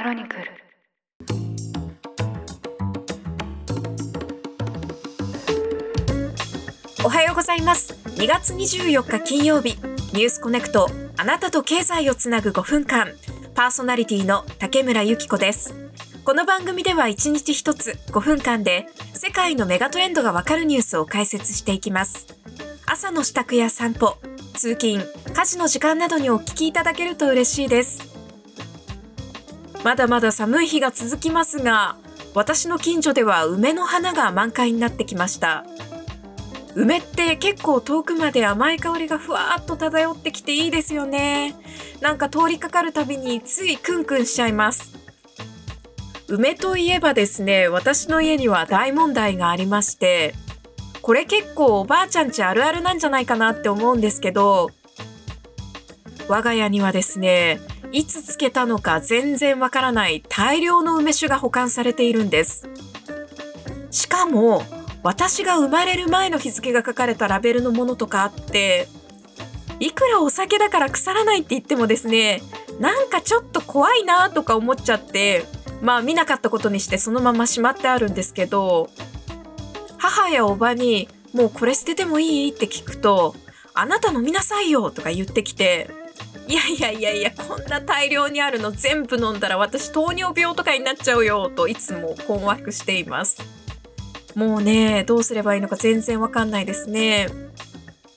クロニクル。おはようございます。2月24日金曜日。ニュースコネクト。あなたと経済をつなぐ5分間。パーソナリティの竹村由紀子です。この番組では1日1つ5分間で世界のメガトレンドがわかるニュースを解説していきます。朝の支度や散歩通勤家事の時間などにお聞きいただけると嬉しいです。まだまだ寒い日が続きますが私の近所では梅の花が満開になってきました。梅って結構遠くまで甘い香りがふわっと漂ってきていいですよね。なんか通りかかるたびについクンクンしちゃいます。梅といえばですね私の家には大問題がありましてこれ結構おばあちゃんちあるあるなんじゃないかなって思うんですけど我が家にはですねいつつけたのか全然わからない大量の梅酒が保管されているんです。しかも私が生まれる前の日付が書かれたラベルのものとかあっていくらお酒だから腐らないって言ってもですねなんかちょっと怖いなとか思っちゃってまあ見なかったことにしてそのまましまってあるんですけど母やおばにもうこれ捨ててもいいって聞くとあなた飲みなさいよとか言ってきていやいやいやいやこんな大量にあるの全部飲んだら私糖尿病とかになっちゃうよといつも困惑しています。もうねどうすればいいのか全然わかんないですね。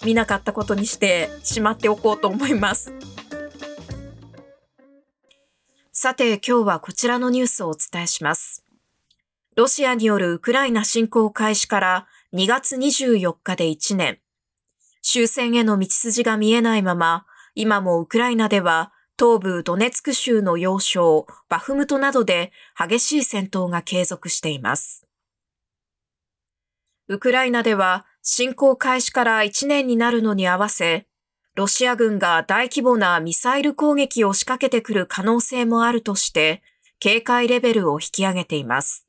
見なかったことにしてしまっておこうと思います。さて今日はこちらのニュースをお伝えします。ロシアによるウクライナ侵攻開始から2月24日で1年。終戦への道筋が見えないまま今もウクライナでは東部ドネツク州の要衝バフムトなどで激しい戦闘が継続しています。ウクライナでは侵攻開始から1年になるのに合わせ、ロシア軍が大規模なミサイル攻撃を仕掛けてくる可能性もあるとして、警戒レベルを引き上げています。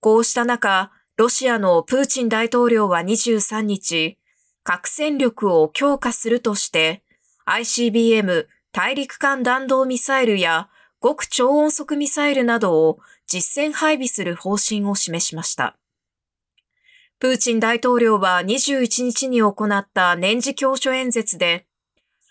こうした中、ロシアのプーチン大統領は23日、核戦力を強化するとして、ICBM 大陸間弾道ミサイルや極超音速ミサイルなどを実戦配備する方針を示しました。プーチン大統領は21日に行った年次教書演説で、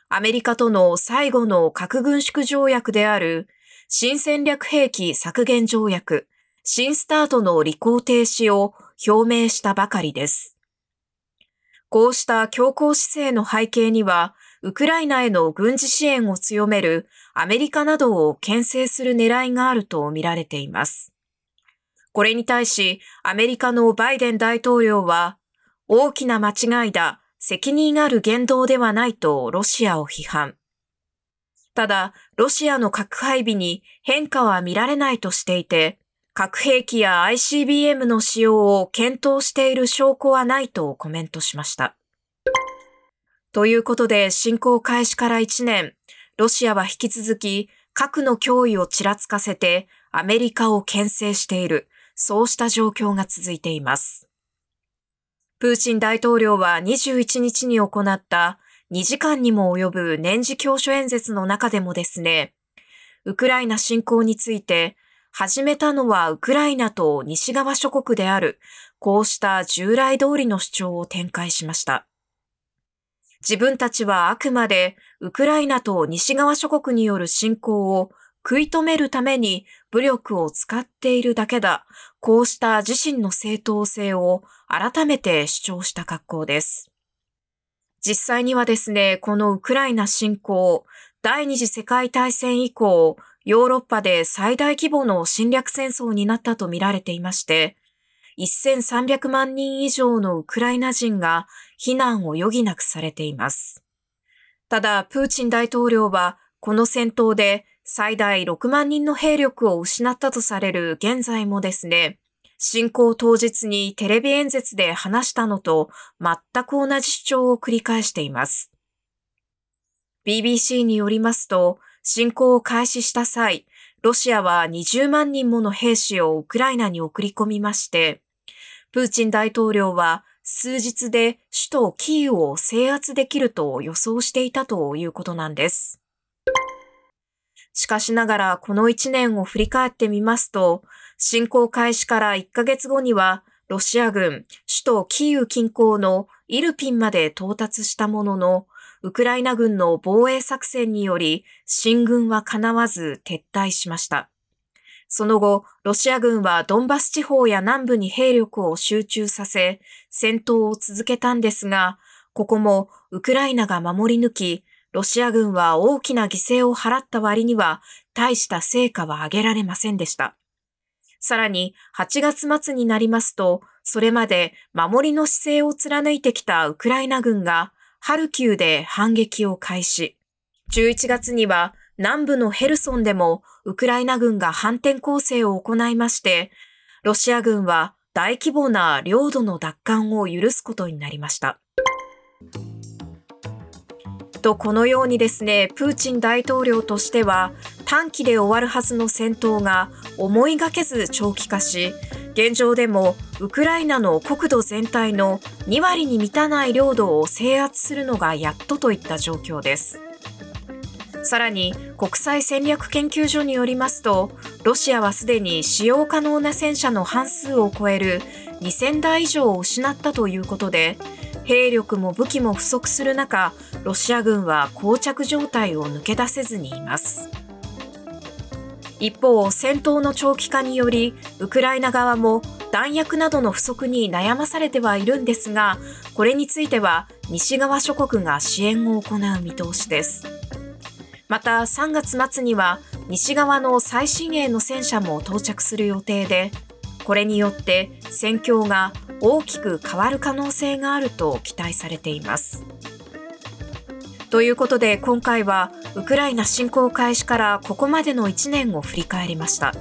アメリカとの最後の核軍縮条約である新戦略兵器削減条約、新スタートの履行停止を表明したばかりです。こうした強硬姿勢の背景には、ウクライナへの軍事支援を強めるアメリカなどを牽制する狙いがあるとみられています。これに対し、アメリカのバイデン大統領は、大きな間違いだ、責任ある言動ではないとロシアを批判。ただ、ロシアの核配備に変化は見られないとしていて、核兵器や ICBM の使用を検討している証拠はないとコメントしました。ということで、侵攻開始から1年、ロシアは引き続き核の脅威をちらつかせてアメリカを牽制している、そうした状況が続いています。プーチン大統領は21日に行った2時間にも及ぶ年次教書演説の中でもですね、ウクライナ侵攻について、始めたのはウクライナと西側諸国である、こうした従来通りの主張を展開しました。自分たちはあくまでウクライナと西側諸国による侵攻を食い止めるために武力を使っているだけだ。こうした自身の正当性を改めて主張した格好です。実際にはですね、このウクライナ侵攻、第二次世界大戦以降、ヨーロッパで最大規模の侵略戦争になったとみられていまして、1300万人以上のウクライナ人が避難を余儀なくされています。ただ、プーチン大統領はこの戦闘で最大6万人の兵力を失ったとされる現在もですね、侵攻当日にテレビ演説で話したのと全く同じ主張を繰り返しています。BBC によりますと、侵攻を開始した際、ロシアは20万人もの兵士をウクライナに送り込みまして、プーチン大統領は数日で首都キーウを制圧できると予想していたということなんです。しかしながらこの1年を振り返ってみますと、侵攻開始から1ヶ月後には、ロシア軍、首都キーウ近郊のイルピンまで到達したものの、ウクライナ軍の防衛作戦により、進軍は叶わず撤退しました。その後、ロシア軍はドンバス地方や南部に兵力を集中させ、戦闘を続けたんですが、ここもウクライナが守り抜き、ロシア軍は大きな犠牲を払った割には大した成果は上げられませんでした。さらに8月末になりますと、それまで守りの姿勢を貫いてきたウクライナ軍がハルキウで反撃を開始。11月には南部のヘルソンでもウクライナ軍が反転攻勢を行いまして、ロシア軍は大規模な領土の奪還を許すことになりました。と、このようにですね、プーチン大統領としては短期で終わるはずの戦闘が思いがけず長期化し、現状でもウクライナの国土全体の2割に満たない領土を制圧するのがやっとといった状況です。さらに国際戦略研究所によりますと、ロシアはすでに使用可能な戦車の半数を超える2000台以上を失ったということで、兵力も武器も不足する中、ロシア軍は膠着状態を抜け出せずにいます。一方、戦闘の長期化により、ウクライナ側も弾薬などの不足に悩まされてはいるんですが、これについては西側諸国が支援を行う見通しです。また3月末には西側の最新鋭の戦車も到着する予定で、これによって戦況が大きく変わる可能性があると期待されています。ということで今回はウクライナ侵攻開始からここまでの1年を振り返りました。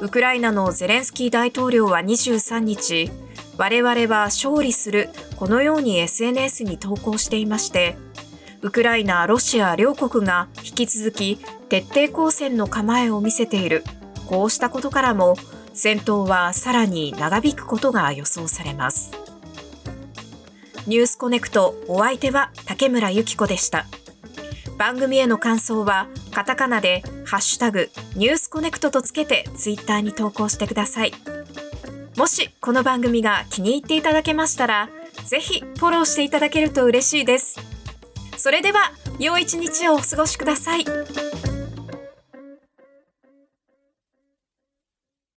ウクライナのゼレンスキー大統領は23日、我々は勝利するこのように SNS に投稿していまして、ウクライナ、ロシア両国が引き続き徹底抗戦の構えを見せている。こうしたことからも戦闘はさらに長引くことが予想されます。ニュースコネクトお相手は竹村ゆき子でした。番組への感想はカタカナでハッシュタグニュースコネクトとつけてツイッターに投稿してください。もしこの番組が気に入っていただけましたら、ぜひフォローしていただけると嬉しいです。それでは、良い一日をお過ごしください。